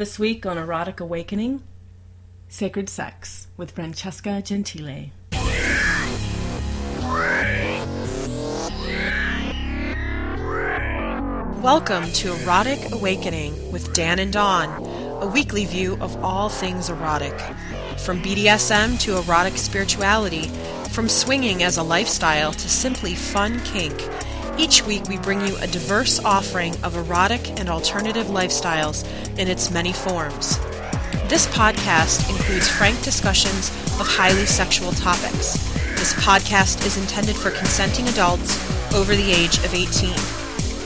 This week on Erotic Awakening, Sacred Sex with Francesca Gentile. Welcome to Erotic Awakening with Dan and Dawn, a weekly view of all things erotic. From BDSM to erotic spirituality, from swinging as a lifestyle to simply fun kink, each week we bring you a diverse offering of erotic and alternative lifestyles in its many forms. This podcast includes frank discussions of highly sexual topics. This podcast is intended for consenting adults over the age of 18.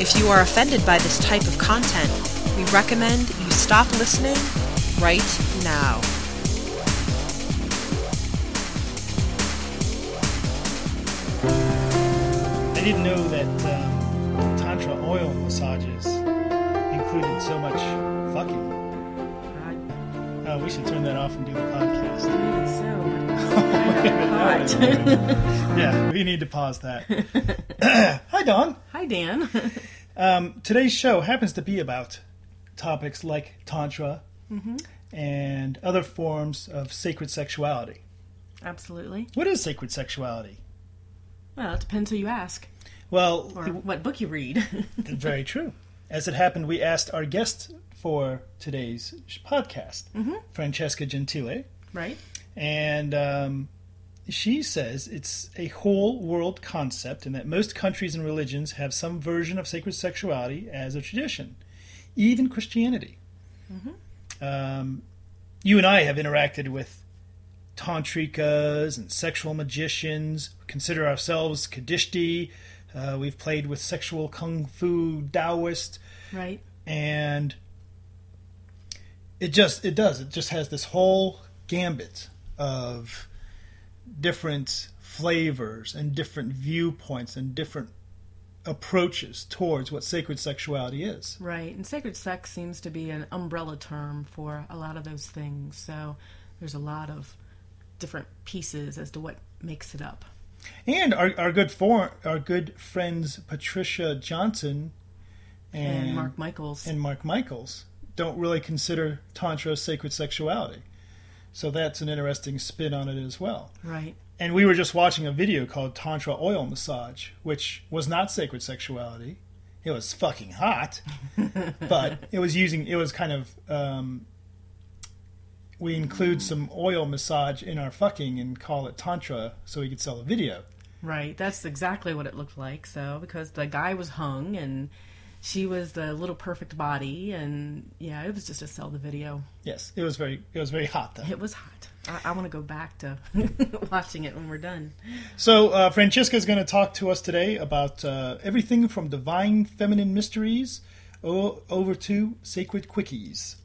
If you are offended by this type of content, we recommend you stop listening right now. Didn't know that um, Tantra oil massages included so much fucking. Oh, we should turn that off and do the podcast. yeah, we need to pause that. Hi, Dawn. Hi, Dan. Um, today's show happens to be about topics like Tantra and other forms of sacred sexuality. Absolutely. What is sacred sexuality? Well, it depends who you ask Well, or what book you read. Very true. As it happened, we asked our guest for today's podcast, Francesca Gentile, right? and um, she says it's a whole world concept and that most countries and religions have some version of sacred sexuality as a tradition, even Christianity. Um, you and I have interacted with tantrikas and sexual magicians, consider ourselves Kadishti. Uh, we've played with sexual kung fu Taoist, Right. and it just it does it just has this whole gambit of different flavors and different viewpoints and different approaches towards what sacred sexuality is. Right. And sacred sex seems to be an umbrella term for a lot of those things. So there's a lot of different pieces as to what makes it up. And our, our good for our good friends Patricia Johnson and, And, Mark Michaels. and Mark Michaels don't really consider tantra sacred sexuality. So that's an interesting spin on it as well. right. And we were just watching a video called Tantra Oil Massage, which was not sacred sexuality. It was fucking hot, but it was using, it was kind of, um, we include some oil massage in our fucking and call it Tantra so we could sell a video. Right. That's exactly what it looked like. So because the guy was hung and she was the little perfect body and yeah, it was just to sell the video. Yes, it was very, it was very hot though. It was hot. I, I want to go back to watching it when we're done. So uh, Francesca is going to talk to us today about uh, everything from divine feminine mysteries o- over to sacred quickies.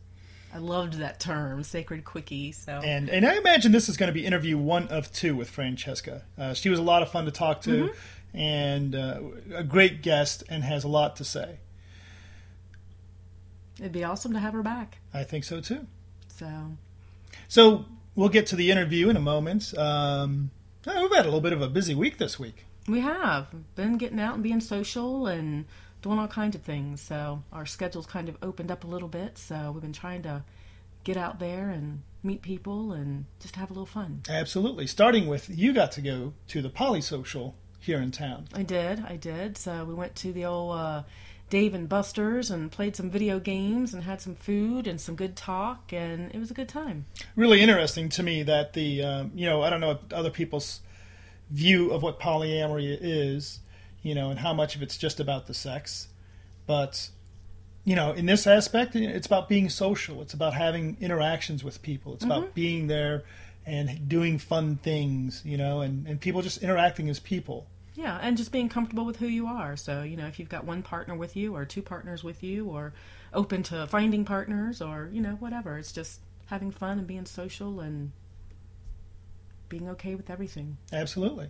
I loved that term, sacred quickie. So And and I imagine this is going to be interview one of two with Francesca. Uh, she was a lot of fun to talk to, and uh, a great guest, and has a lot to say. it'd be awesome to have her back. I think so too. So So we'll get to the interview in a moment. Um, oh, we've had a little bit of a busy week this week. we have been getting out and being social and doing all kinds of things. So our schedule's kind of opened up a little bit. So we've been trying to get out there and meet people and just have a little fun. Absolutely. Starting with you got to go to the polysocial here in town. I did, I did. So we went to the old uh, Dave and Buster's and played some video games and had some food and some good talk, and it was a good time. really interesting to me that the um, you know I don't know other people's view of what polyamory is, you know, and how much of it's just about the sex, but you know, in this aspect, it's about being social. It's about having interactions with people. It's about mm-hmm. being there and doing fun things, you know, and, and people just interacting as people. Yeah, and just being comfortable with who you are. So, you know, if you've got one partner with you or two partners with you or open to finding partners or, you know, whatever, it's just having fun and being social and being okay with everything. Absolutely.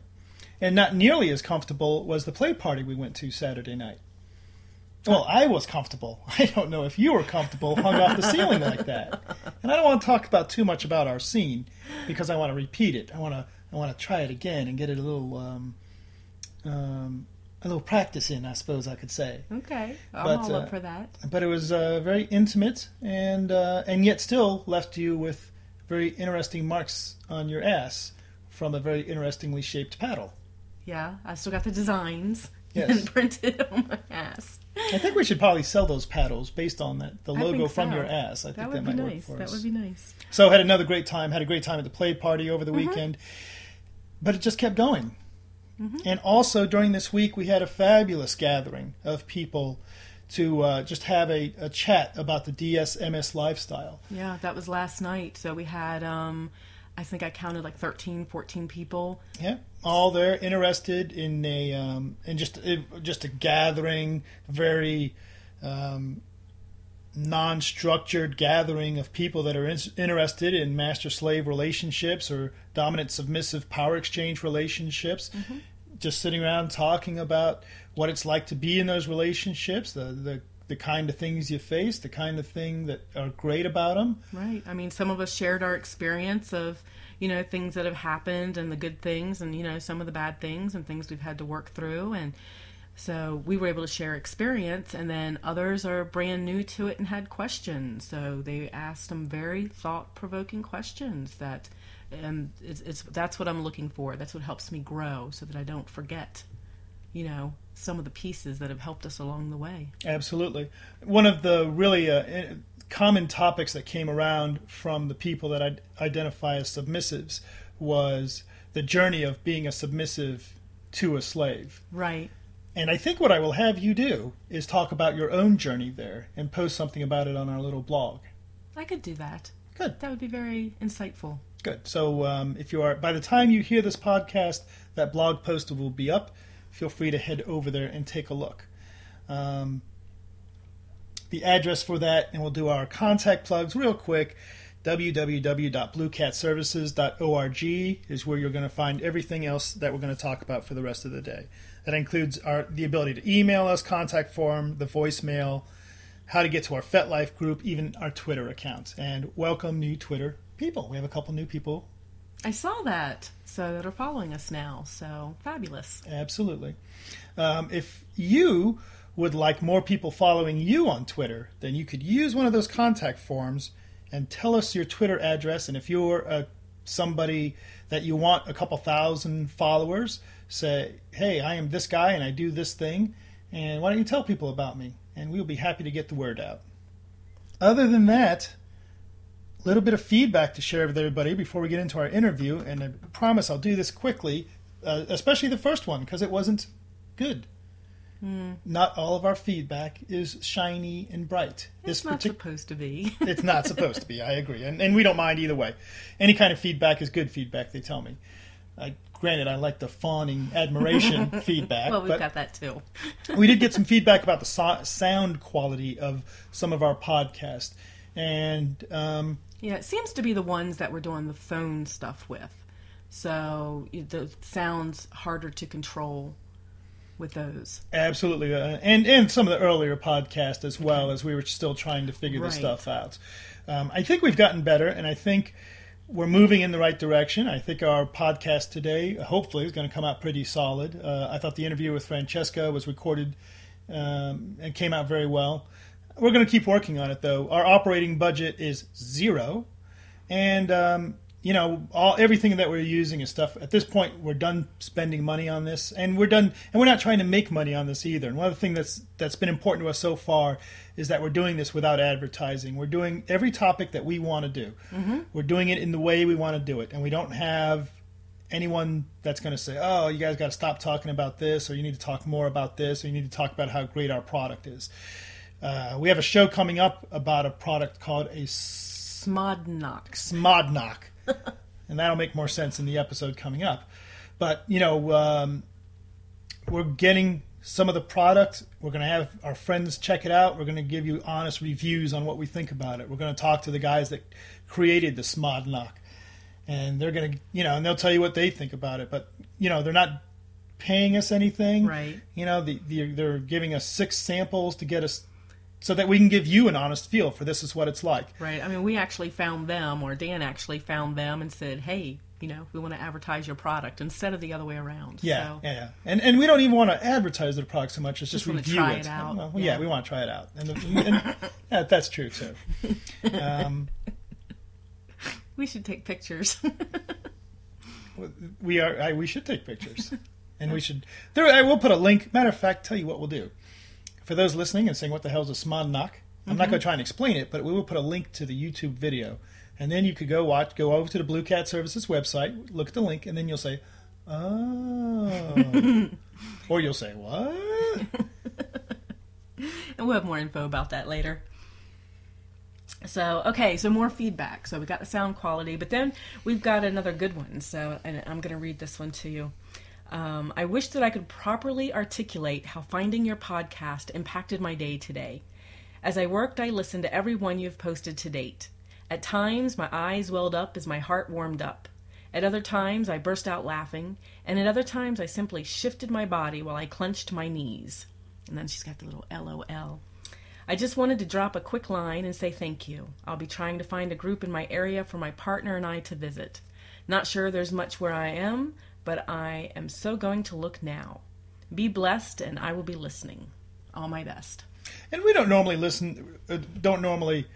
And not nearly as comfortable was the play party we went to Saturday night. Well, I was comfortable. I don't know if you were comfortable hung off the ceiling like that. And I don't want to talk about too much about our scene because I want to repeat it. I want to I want to try it again and get it a little um, um, a little practice in, I suppose I could say. Okay, I'm But, all uh, up for that. But it was uh, very intimate, and uh, and yet still left you with very interesting marks on your ass from a very interestingly shaped paddle. Yeah, I still got the designs Yes. printed on my ass. I think we should probably sell those paddles based on that the logo think from so. your ass. I think That that, would be might nice. work for That us. would be nice. So had another great time. Had a great time at the play party over the Mm-hmm. weekend, but it just kept going. And also during this week, we had a fabulous gathering of people to uh, just have a, a chat about the DSMS lifestyle. Yeah, that was last night. So we had, um, I think I counted like 13, 14 people. Yeah, all there interested in a um, in just it, just a gathering, very um, non-structured gathering of people that are in, interested in master-slave relationships or dominant-submissive power exchange relationships. Just sitting around talking about what it's like to be in those relationships, the the the kind of things you face, the kind of thing that are great about them. Right. I mean, some of us shared our experience of, you know, things that have happened and the good things and, you know, some of the bad things and things we've had to work through. And so we were able to share experience. And then others are brand new to it and had questions. So they asked some very thought provoking questions that. And it's, it's that's what I'm looking for. That's what helps me grow, so that I don't forget, you know, some of the pieces that have helped us along the way. Absolutely. One of the really uh, common topics that came around from the people that I identify as submissives was the journey of being a submissive to a slave. Right. And I think what I will have you do is talk about your own journey there and post something about it on our little blog. I could do that. Good. That would be very insightful. Good. So um, if you are, by the time you hear this podcast, that blog post will be up. Feel free to head over there and take a look. Um, the address for that, and we'll do our contact plugs real quick. www.bluecatservices.org is where you're going to find everything else that we're going to talk about for the rest of the day. That includes our the ability to email us, contact form, the voicemail, how to get to our FetLife group, even our Twitter account. And welcome new Twitter people. We have a couple new people. I saw that, so that are following us now. So fabulous. Absolutely. Um, if you would like more people following you on Twitter, then you could use one of those contact forms and tell us your Twitter address. And if you're uh, somebody that you want a couple thousand followers, say, hey, I am this guy and I do this thing. And why don't you tell people about me? And we'll be happy to get the word out. Other than that, a little bit of feedback to share with everybody before we get into our interview. And I promise I'll do this quickly, uh, especially the first one, because it wasn't good. Not all of our feedback is shiny and bright. It's This not partic- supposed to be. it's not supposed to be. I agree, and, and we don't mind either way. Any kind of feedback is good feedback. They tell me. I, granted, I like the fawning admiration feedback, well, we've got that too. we did get some feedback about the so- sound quality of some of our podcast, and um, Yeah, it seems to be the ones that we're doing the phone stuff with. So the sounds harder to control with those. Absolutely, uh, and and some of the earlier podcasts as well as we were still trying to figure this stuff out. Um, I think we've gotten better, and I think we're moving in the right direction. I think our podcast today, hopefully, is going to come out pretty solid. Uh, I thought the interview with Francesca was recorded um, and came out very well. We're going to keep working on it, though. Our operating budget is zero, and um, you know, all everything that we're using is stuff. At this point, we're done spending money on this, and we're done, and we're not trying to make money on this either. And one of the things that's that's been important to us so far is that we're doing this without advertising. We're doing every topic that we want to do. We're doing it in the way we want to do it, and we don't have anyone that's going to say, "Oh, you guys got to stop talking about this," or "You need to talk more about this," or "You need to talk about how great our product is." Uh, we have a show coming up about a product called a Smodnox. Smodnock, and that'll make more sense in the episode coming up. But you know, um, we're getting some of the product. We're going to have our friends check it out. We're going to give you honest reviews on what we think about it. We're going to talk to the guys that created the Smodnock, and they're going to, you know, and they'll tell you what they think about it. But you know, they're not paying us anything. Right. You know, the, the, they're giving us six samples to get us so that we can give you an honest feel for this is what it's like. Right. I mean, we actually found them, or Dan actually found them and said, "Hey, you know, we want to advertise your product instead of the other way around. Yeah, so, yeah, yeah. And and we don't even want to advertise the product so much It's just, Just review try it. it out. Well, yeah. Yeah. we want to try it out, and, and yeah, that's true too. Um, we should take pictures. we are. I, we should take pictures, and we should. There, I will put a link. Matter of fact, tell you what we'll do. For those listening and saying, "What the hell is a smon knock?" I'm not mm-hmm. going to try and explain it, but we will put a link to the YouTube video, and then you could go watch, go over to the Blue Cat Services website, look at the link, and then you'll say, "Oh," or you'll say, "What?" and we'll have more info about that later. So, okay, so more feedback. So we got the sound quality, but then we've got another good one. So, and I'm going to read this one to you. Um, I wish that I could properly articulate how finding your podcast impacted my day today. As I worked, I listened to every one you've posted to date. At times, my eyes welled up as my heart warmed up. At other times, I burst out laughing, and at other times, I simply shifted my body while I clenched my knees. And then she's got the little LOL. I just wanted to drop a quick line and say thank you. I'll be trying to find a group in my area for my partner and I to visit. Not sure there's much where I am, but I am so going to look now. Be blessed, and I will be listening. All my best. And we don't normally listen, uh, don't normally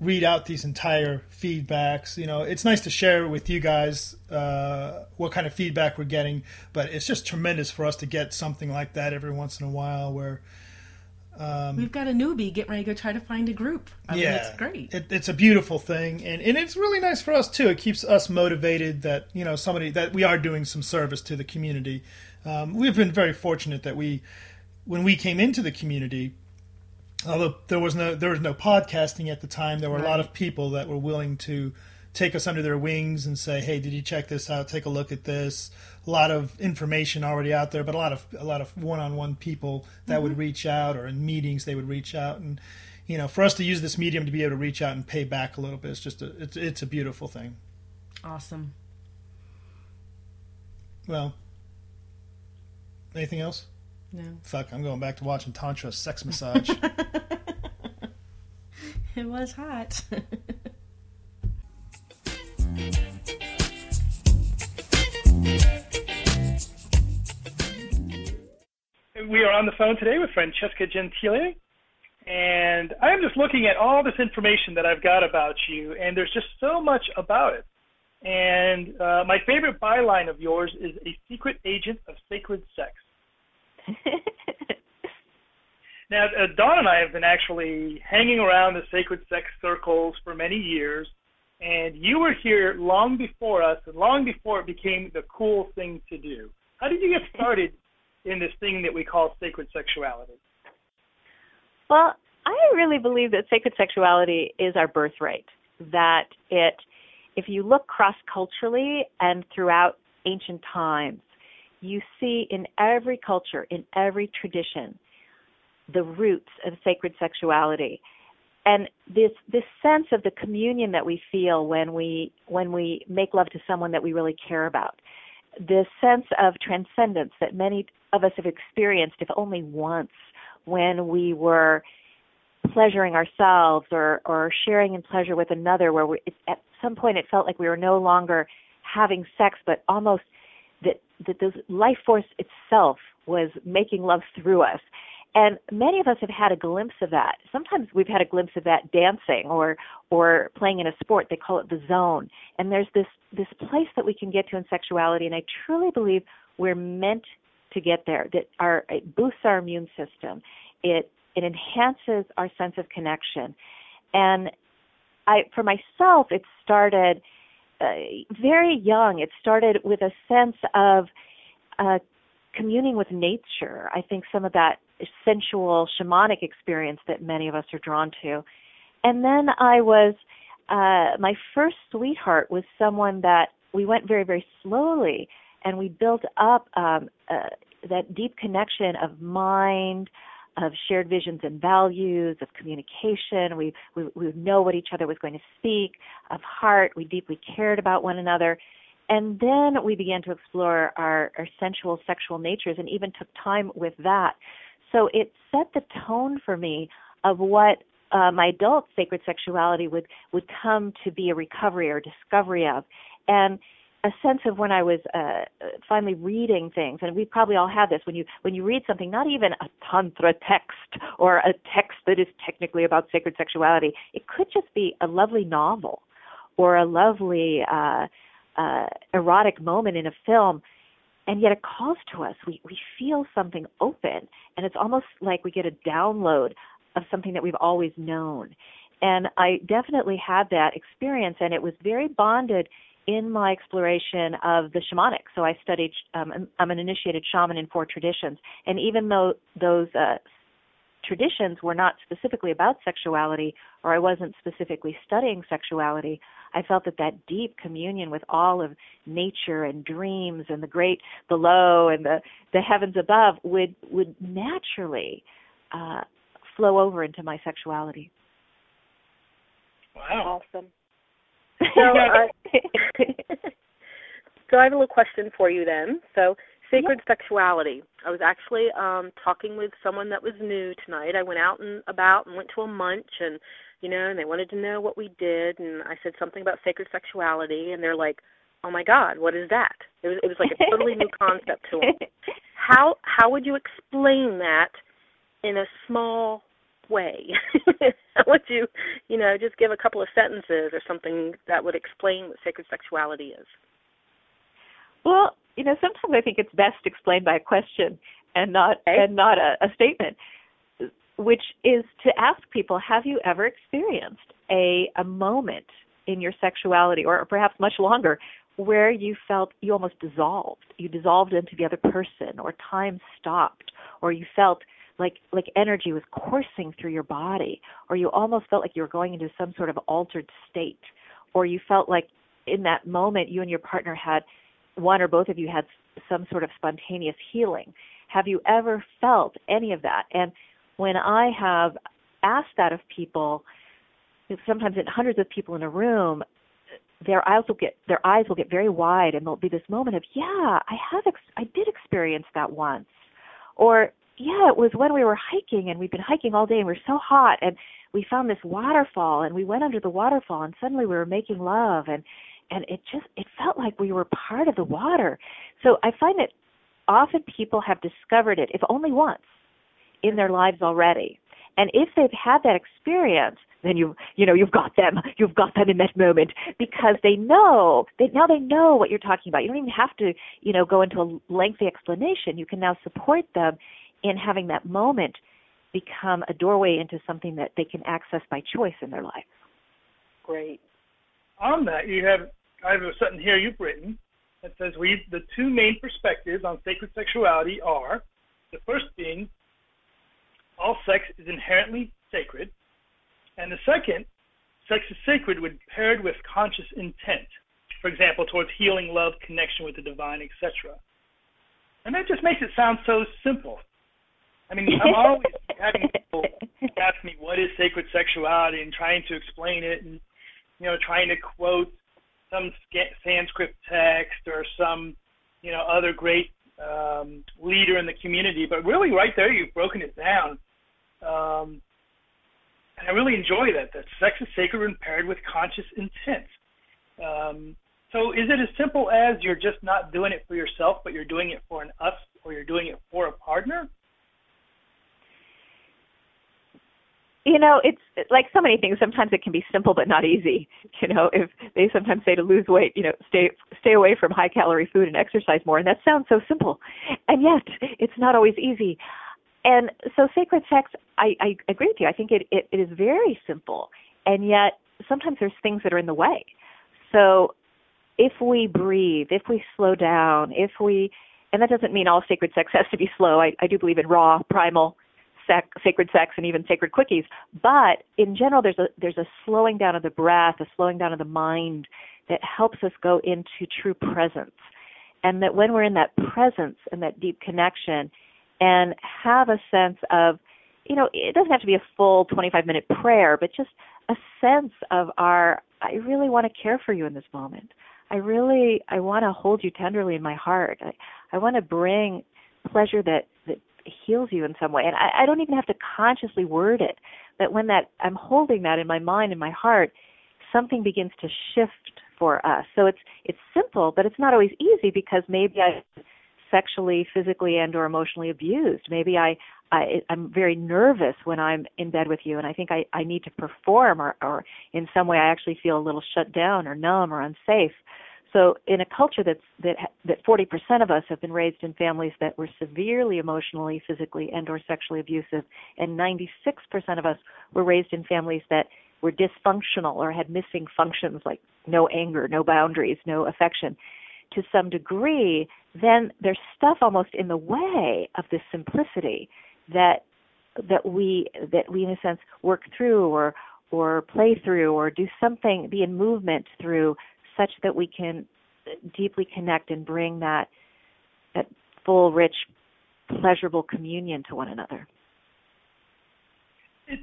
read out these entire feedbacks. You know, it's nice to share with you guys uh, what kind of feedback we're getting, but it's just tremendous for us to get something like that every once in a while where. We've got a newbie getting ready to go try to find a group. I mean, yeah, it's great. It, it's a beautiful thing, and, and it's really nice for us too. It keeps us motivated that you know somebody that we are doing some service to the community. Um, we've been very fortunate that we, when we came into the community, although there was no there was no podcasting at the time, there were a lot of people that were willing to take us under their wings and say, "Hey, did you check this out? Take a look at this." A lot of information already out there, but a lot of a lot of one-on-one people that would mm-hmm. reach out, or in meetings they would reach out, and you know, for us to use this medium to be able to reach out and pay back a little bit, it's just a it's it's a beautiful thing. awesome. Well, anything else? No, Fuck, I'm going back to watching Tantra sex massage. it was hot. We are on the phone today with Francesca Gentile, and I'm just looking at all this information that I've got about you, and there's just so much about it. And uh, my favorite byline of yours is a secret agent of sacred sex. Now, uh, Dawn and I have been actually hanging around the sacred sex circles for many years, and you were here long before us, and long before it became the cool thing to do. How did you get started in this thing that we call sacred sexuality? Well, I really believe that sacred sexuality is our birthright. That it, if you look cross culturally and throughout ancient times, you see in every culture, in every tradition, the roots of sacred sexuality. And this this sense of the communion that we feel when we when we make love to someone that we really care about. This sense of transcendence that many of us have experienced, if only once, when we were pleasuring ourselves or or sharing in pleasure with another where we at some point it felt like we were no longer having sex but almost that that the life force itself was making love through us and many of us have had a glimpse of that. Sometimes we've had a glimpse of that dancing or or playing in a sport they call it the zone. And there's this this place that we can get to in sexuality and i truly believe we're meant to get there that our it boosts our immune system. It it enhances our sense of connection. And i for myself it started uh, very young. It started with a sense of uh communing with nature. I think some of that sensual shamanic experience that many of us are drawn to and then i was uh my first sweetheart was someone that we went very very slowly and we built up um uh, that deep connection of mind of shared visions and values, of communication. We, we we know what each other was going to speak, of heart. We deeply cared about one another. And then we began to explore our, our sensual sexual natures and even took time with that. So it set the tone for me of what uh, my adult sacred sexuality would, would come to be a recovery or discovery of. And a sense of when I was uh, finally reading things, and we probably all have this when you when you read something, not even a tantra text or a text that is technically about sacred sexuality. It could just be a lovely novel or a lovely uh, uh, erotic moment in a film, and yet it calls to us. We we feel something open, and it's almost like we get a download of something that we've always known. And I definitely had that experience, and it was very bonded in my exploration of the shamanic. So I studied, um, I'm an initiated shaman in four traditions. And even though those uh, traditions were not specifically about sexuality, or I wasn't specifically studying sexuality, I felt that that deep communion with all of nature and dreams and the great below and the, the heavens above would, would naturally uh, flow over into my sexuality. Wow. Awesome. So, uh, so I have a little question for you then. So, sacred sexuality. I was actually um talking with someone that was new tonight. I went out and about and went to a munch and you know, and they wanted to know what we did and I said something about sacred sexuality and they're like, "Oh my god, what is that?" It was it was like a totally new concept to them. How how would you explain that in a small way? would you, you know, just give a couple of sentences or something that would explain what sacred sexuality is? Well, you know, sometimes I think it's best explained by a question and not okay. and not a, a statement, which is to ask people, have you ever experienced a a moment in your sexuality, or perhaps much longer, where you felt you almost dissolved, you dissolved into the other person, or time stopped, or you felt like like energy was coursing through your body or you almost felt like you were going into some sort of altered state or you felt like in that moment you and your partner had one or both of you had some sort of spontaneous healing. Have you ever felt any of that? And when i have asked that of people sometimes in hundreds of people in a room their eyes will get their eyes will get very wide and there'll be this moment of yeah i have ex- i did experience that once. Or yeah, it was when we were hiking and we'd been hiking all day and we're so hot and we found this waterfall and we went under the waterfall and suddenly we were making love and and it just it felt like we were part of the water. So I find that often people have discovered it if only once in their lives already. And if they've had that experience, then you you know you've got them you've got them in that moment because they know they now they know what you're talking about you don't even have to you know go into a lengthy explanation you can now support them in having that moment become a doorway into something that they can access by choice in their life. Great. On that, you have I have a something here you've written that says we the two main perspectives on sacred sexuality are the first being all sex is inherently sacred, and the second, sex is sacred when paired with conscious intent. For example, towards healing, love, connection with the divine, etc. And that just makes it sound so simple. I mean, I'm always having people ask me what is sacred sexuality and trying to explain it, and you know, trying to quote some Sanskrit text or some you know other great um, leader in the community. But really, right there, you've broken it down, um, and I really enjoy that. That sex is sacred when paired with conscious intent. Um, so, is it as simple as you're just not doing it for yourself, but you're doing it for an us, or you're doing it for a partner? You know it's like so many things. Sometimes it can be simple but not easy. You know if they sometimes say to lose weight you know stay stay away from high calorie food and exercise more and that sounds so simple. And yet it's not always easy. And so sacred sex i i agree with you. I think it it, it is very simple. And yet sometimes there's things that are in the way. So if we breathe if we slow down if we and that doesn't mean all sacred sex has to be slow. I i do believe in raw primal sec, sacred sex and even sacred quickies. But in general, there's a there's a slowing down of the breath, a slowing down of the mind that helps us go into true presence. And that when we're in that presence and that deep connection, and have a sense of, you know, it doesn't have to be a full 25 minute prayer, but just a sense of our, I really want to care for you in this moment. I really, I want to hold you tenderly in my heart. I, I want to bring pleasure that that heals you in some way. And I, I don't even have to consciously word it, but when that I'm holding that in my mind and my heart, something begins to shift for us. So it's it's simple, but it's not always easy because maybe I sexually, physically, and or emotionally abused. Maybe I, I I'm very nervous when I'm in bed with you, and I think I I need to perform, or or in some way I actually feel a little shut down, or numb, or unsafe. So in a culture that's that that 40% of us have been raised in families that were severely emotionally, physically, and or sexually abusive, and 96% of us were raised in families that were dysfunctional or had missing functions like no anger, no boundaries, no affection. To some degree, then there's stuff almost in the way of this simplicity that that we that we in a sense work through or or play through or do something be in movement through such that we can deeply connect and bring that that full rich pleasurable communion to one another it,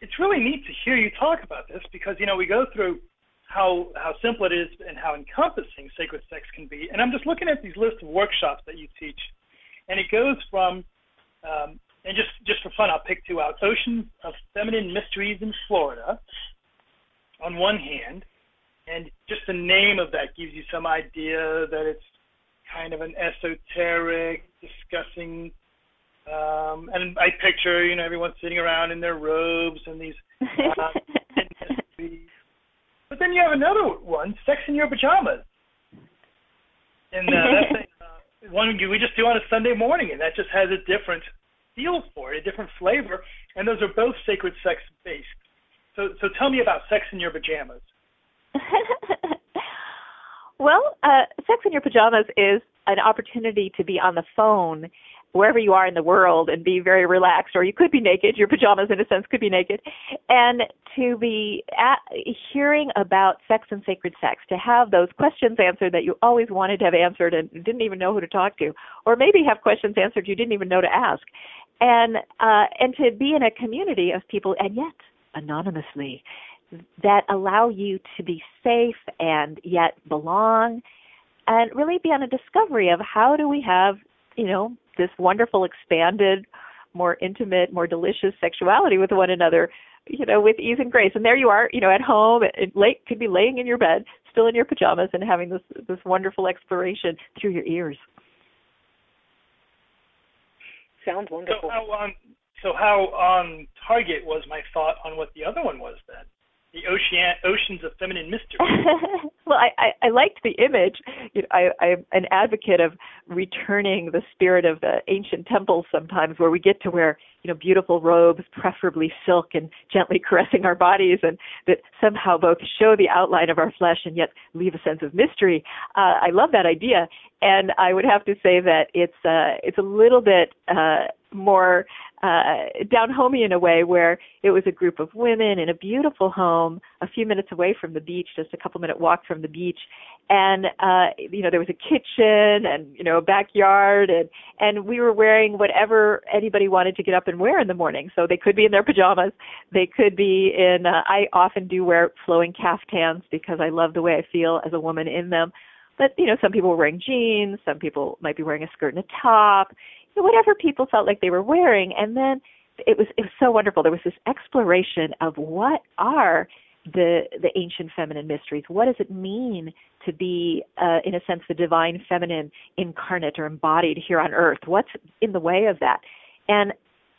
it's really neat to hear you talk about this because you know we go through how how simple it is and how encompassing sacred sex can be. And I'm just looking at these lists of workshops that you teach, and it goes from um, and just just for fun, I'll pick two out: Oceans of Feminine Mysteries in Florida, on one hand, and just the name of that gives you some idea that it's kind of an esoteric discussing. Um, and I picture, you know, everyone sitting around in their robes and these uh, but then you have another one, Sex in Your Pajamas. And uh, that's a, uh, one we just do on a Sunday morning, and that just has a different feel for it, a different flavor. And those are both sacred sex based. So, so tell me about Sex in Your Pajamas. well, uh, Sex in Your Pajamas is an opportunity to be on the phone wherever you are in the world and be very relaxed or you could be naked. Your pajamas in a sense could be naked. And to be at, hearing about sex and sacred sex to have those questions answered that you always wanted to have answered and didn't even know who to talk to or maybe have questions answered you didn't even know to ask. And uh and to be in a community of people and yet anonymously that allow you to be safe and yet belong and really be on a discovery of how do we have you know this wonderful expanded more intimate more delicious sexuality with one another you know with ease and grace. And there you are you know at home it, late could be laying in your bed still in your pajamas and having this this wonderful exploration through your ears. Sounds wonderful. so how on so how on target was my thought on what the other one was then the ocean oceans of feminine mystery. well, I, I, I liked the image. You know, I, I'm an advocate of returning the spirit of the ancient temples sometimes, where we get to wear you know beautiful robes, preferably silk, and gently caressing our bodies, and that somehow both show the outline of our flesh and yet leave a sense of mystery. Uh, I love that idea, and I would have to say that it's uh, it's a little bit uh, more uh, down homey in a way where it was a group of women in a beautiful home a few minutes away from the beach, just a couple minute walk from the beach. And, uh, you know, there was a kitchen and, you know, a backyard and, and we were wearing whatever anybody wanted to get up and wear in the morning. So they could be in their pajamas. They could be in, uh, I often do wear flowing caftans because I love the way I feel as a woman in them. But, you know, some people were wearing jeans, some people might be wearing a skirt and a top whatever people felt like they were wearing and then it was it was so wonderful. There was this exploration of what are the the ancient feminine mysteries. What does it mean to be uh, in a sense the divine feminine incarnate or embodied here on earth? What's in the way of that? And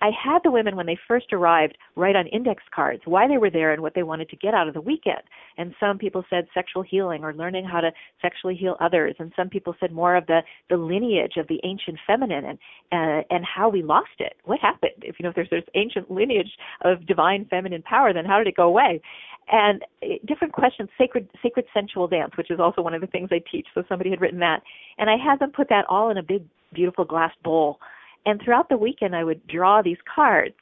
I had the women when they first arrived write on index cards why they were there and what they wanted to get out of the weekend. And some people said sexual healing or learning how to sexually heal others. And some people said more of the the lineage of the ancient feminine and uh, and how we lost it. What happened? If you know if there's this ancient lineage of divine feminine power, then how did it go away? And uh, different questions, sacred sacred sensual dance, which is also one of the things I teach. So somebody had written that, and I had them put that all in a big beautiful glass bowl and throughout the weekend, I would draw these cards.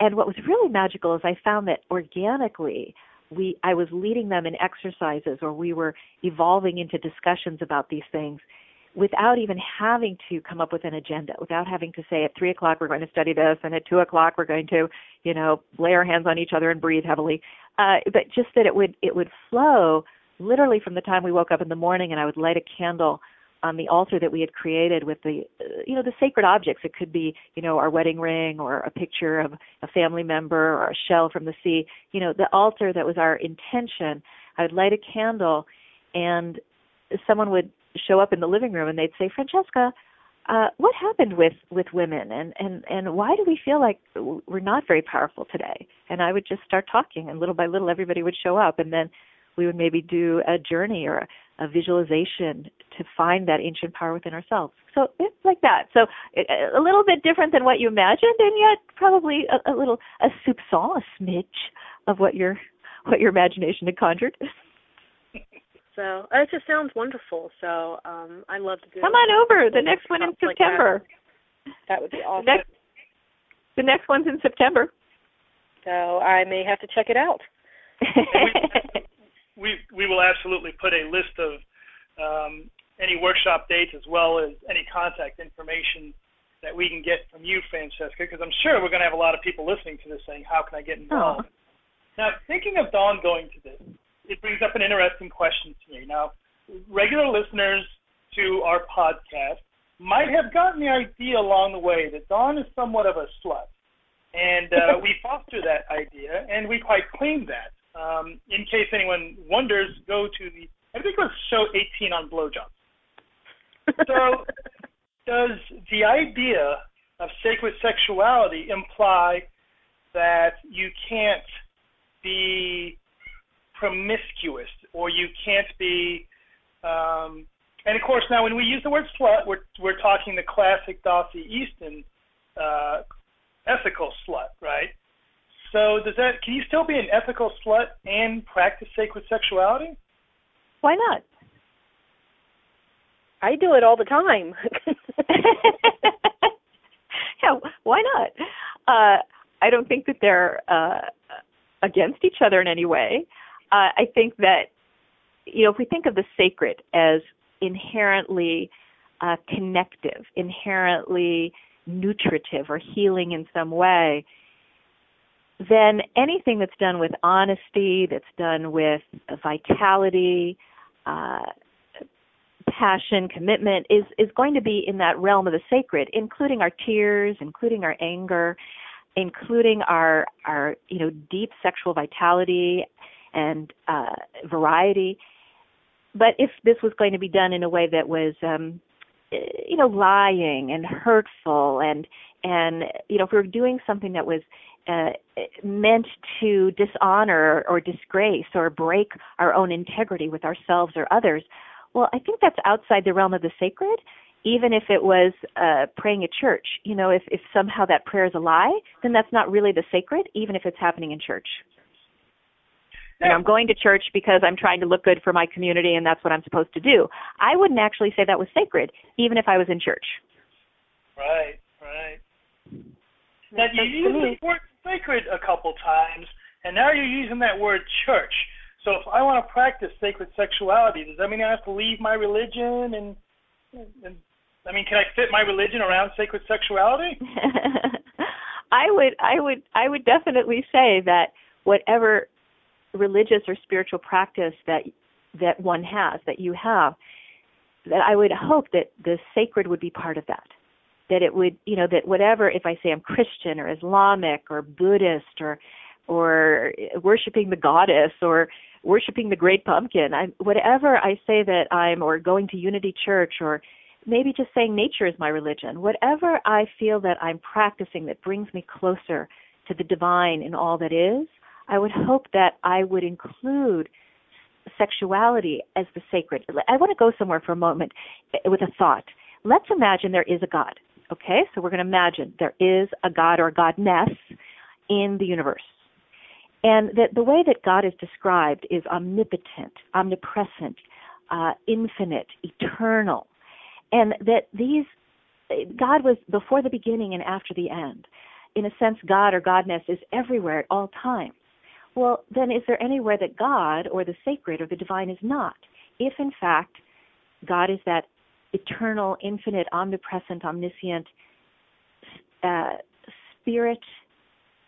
And what was really magical is I found that organically, we I was leading them in exercises, or we were evolving into discussions about these things, without even having to come up with an agenda, without having to say at three o'clock we're going to study this, and at two o'clock we're going to, you know, lay our hands on each other and breathe heavily. Uh, but just that it would it would flow literally from the time we woke up in the morning, and I would light a candle on the altar that we had created with the uh, you know the sacred objects. It could be you know our wedding ring or a picture of a family member or a shell from the sea. You know the altar that was our intention i would light a candle and someone would show up in the living room and they'd say francesca uh, what happened with with women? And and and why do we feel like we're not very powerful today? And i would just start talking and little by little everybody would show up. And then we would maybe do a journey or a, a visualization to find that ancient power within ourselves so it's like that so it, a little bit different than what you imagined and yet probably a, a little a soupçon a smidge of what your what your imagination had conjured So it just sounds wonderful. So um I love to do. Come on over. The next one in September. Like that. that. would be awesome. The next, the next one's in September. So I may have to check it out. we, we will absolutely put a list of um, any workshop dates as well as any contact information that we can get from you, Francesca, because I'm sure we're going to have a lot of people listening to this saying, "How can I get involved?" Oh. Now, thinking of Dawn going to this, it brings up an interesting question to me. Now, regular listeners to our podcast might have gotten the idea along the way that Dawn is somewhat of a slut. And uh, we foster that idea, and we quite claim that. Um, in case anyone wonders, go to the, I think it was show 18 on blowjobs. So, does the idea of sacred sexuality imply that you can't be promiscuous or you can't be um, and of course now when we use the word slut we're we're talking the classic Dossie Easton uh, ethical slut right so does that can you still be an ethical slut and practice sacred sexuality? Why not? I do it all the time. Yeah why not? Uh I don't think that they're uh against each other in any way. Uh, I think that you know if we think of the sacred as inherently uh, connective, inherently nutritive or healing in some way, then anything that's done with honesty, that's done with vitality, uh, passion, commitment, is is going to be in that realm of the sacred, including our tears, including our anger, including our our you know deep sexual vitality and uh, variety. But if this was going to be done in a way that was, um, you know, lying and hurtful, and and you know, if we were doing something that was uh, meant to dishonor or disgrace or break our own integrity with ourselves or others, well, I think that's outside the realm of the sacred. Even if it was uh, praying at church, you know, if if somehow that prayer is a lie, then that's not really the sacred, even if it's happening in church. You know, I'm going to church because I'm trying to look good for my community and that's what I'm supposed to do. I wouldn't actually say that was sacred, even if I was in church. Right, right. Now you used the word sacred a couple times, and now you're using that word church. So if I want to practice sacred sexuality, does that mean I have to leave my religion and, and I mean, can I fit my religion around sacred sexuality? I would I would I would definitely say that whatever religious or spiritual practice that that one has, that you have, that I would hope that the sacred would be part of that. That it would, you know, that whatever, if I say I'm Christian or Islamic or Buddhist or or worshiping the goddess or worshiping the great pumpkin, I whatever I say that I'm or going to Unity Church or maybe just saying nature is my religion, whatever I feel that I'm practicing that brings me closer to the divine in all that is, I would hope that I would include sexuality as the sacred. I want to go somewhere for a moment with a thought. Let's imagine there is a God. Okay, so we're going to imagine there is a God or a godness in the universe. And that the way that God is described is omnipotent, omnipresent, uh, infinite, eternal. And that these, God was before the beginning and after the end. In a sense, God or godness is everywhere at all times. Well, then is there anywhere that God or the sacred or the divine is not? If in fact God is that eternal, infinite, omnipresent, omniscient uh, spirit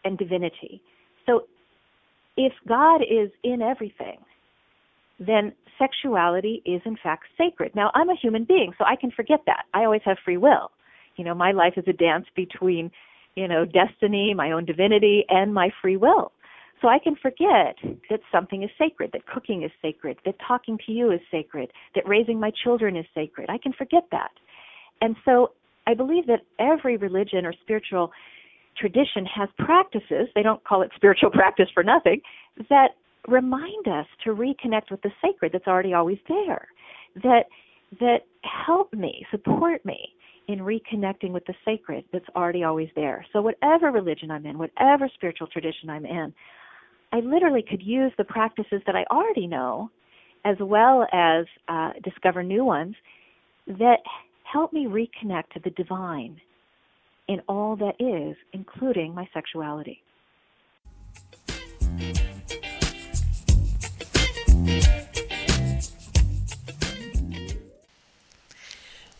and divinity. So if God is in everything, then sexuality is in fact sacred. Now, I'm a human being, so I can forget that. I always have free will. You know, my life is a dance between, you know, destiny, my own divinity, and my free will. So I can forget that something is sacred, that cooking is sacred, that talking to you is sacred, that raising my children is sacred. I can forget that. And so I believe that every religion or spiritual tradition has practices, they don't call it spiritual practice for nothing, that remind us to reconnect with the sacred that's already always there. That that help me, support me in reconnecting with the sacred that's already always there. So whatever religion I'm in, whatever spiritual tradition I'm in, I literally could use the practices that I already know as well as uh, discover new ones that help me reconnect to the divine in all that is, including my sexuality.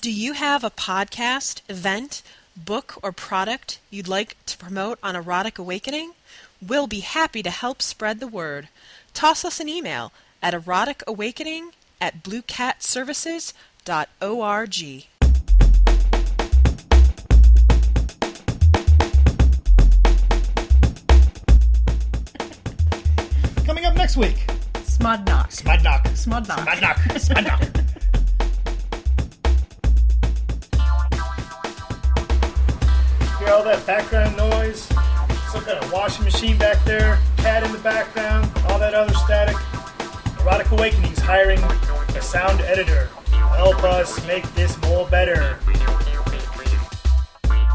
Do you have a podcast, event, book, or product you'd like to promote on Erotic Awakening? We'll be happy to help spread the word. Toss us an email at eroticawakening at bluecatservices.org. Coming up next week, Smudnock. Smudnock. Smudnock. Smudnock. Smudnock. Hear all that background noise? Some kind of washing machine back there, cat in the background, all that other static. Erotic Awakening's hiring a sound editor to help us make this more better.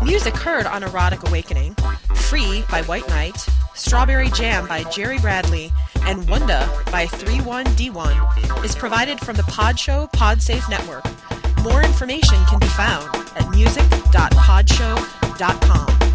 Music heard on Erotic Awakening, Free by White Knight, Strawberry Jam by Jerry Bradley, and Wunda by 31D1 is provided from the Podshow Podsafe Network. More information can be found at music.podshow.com.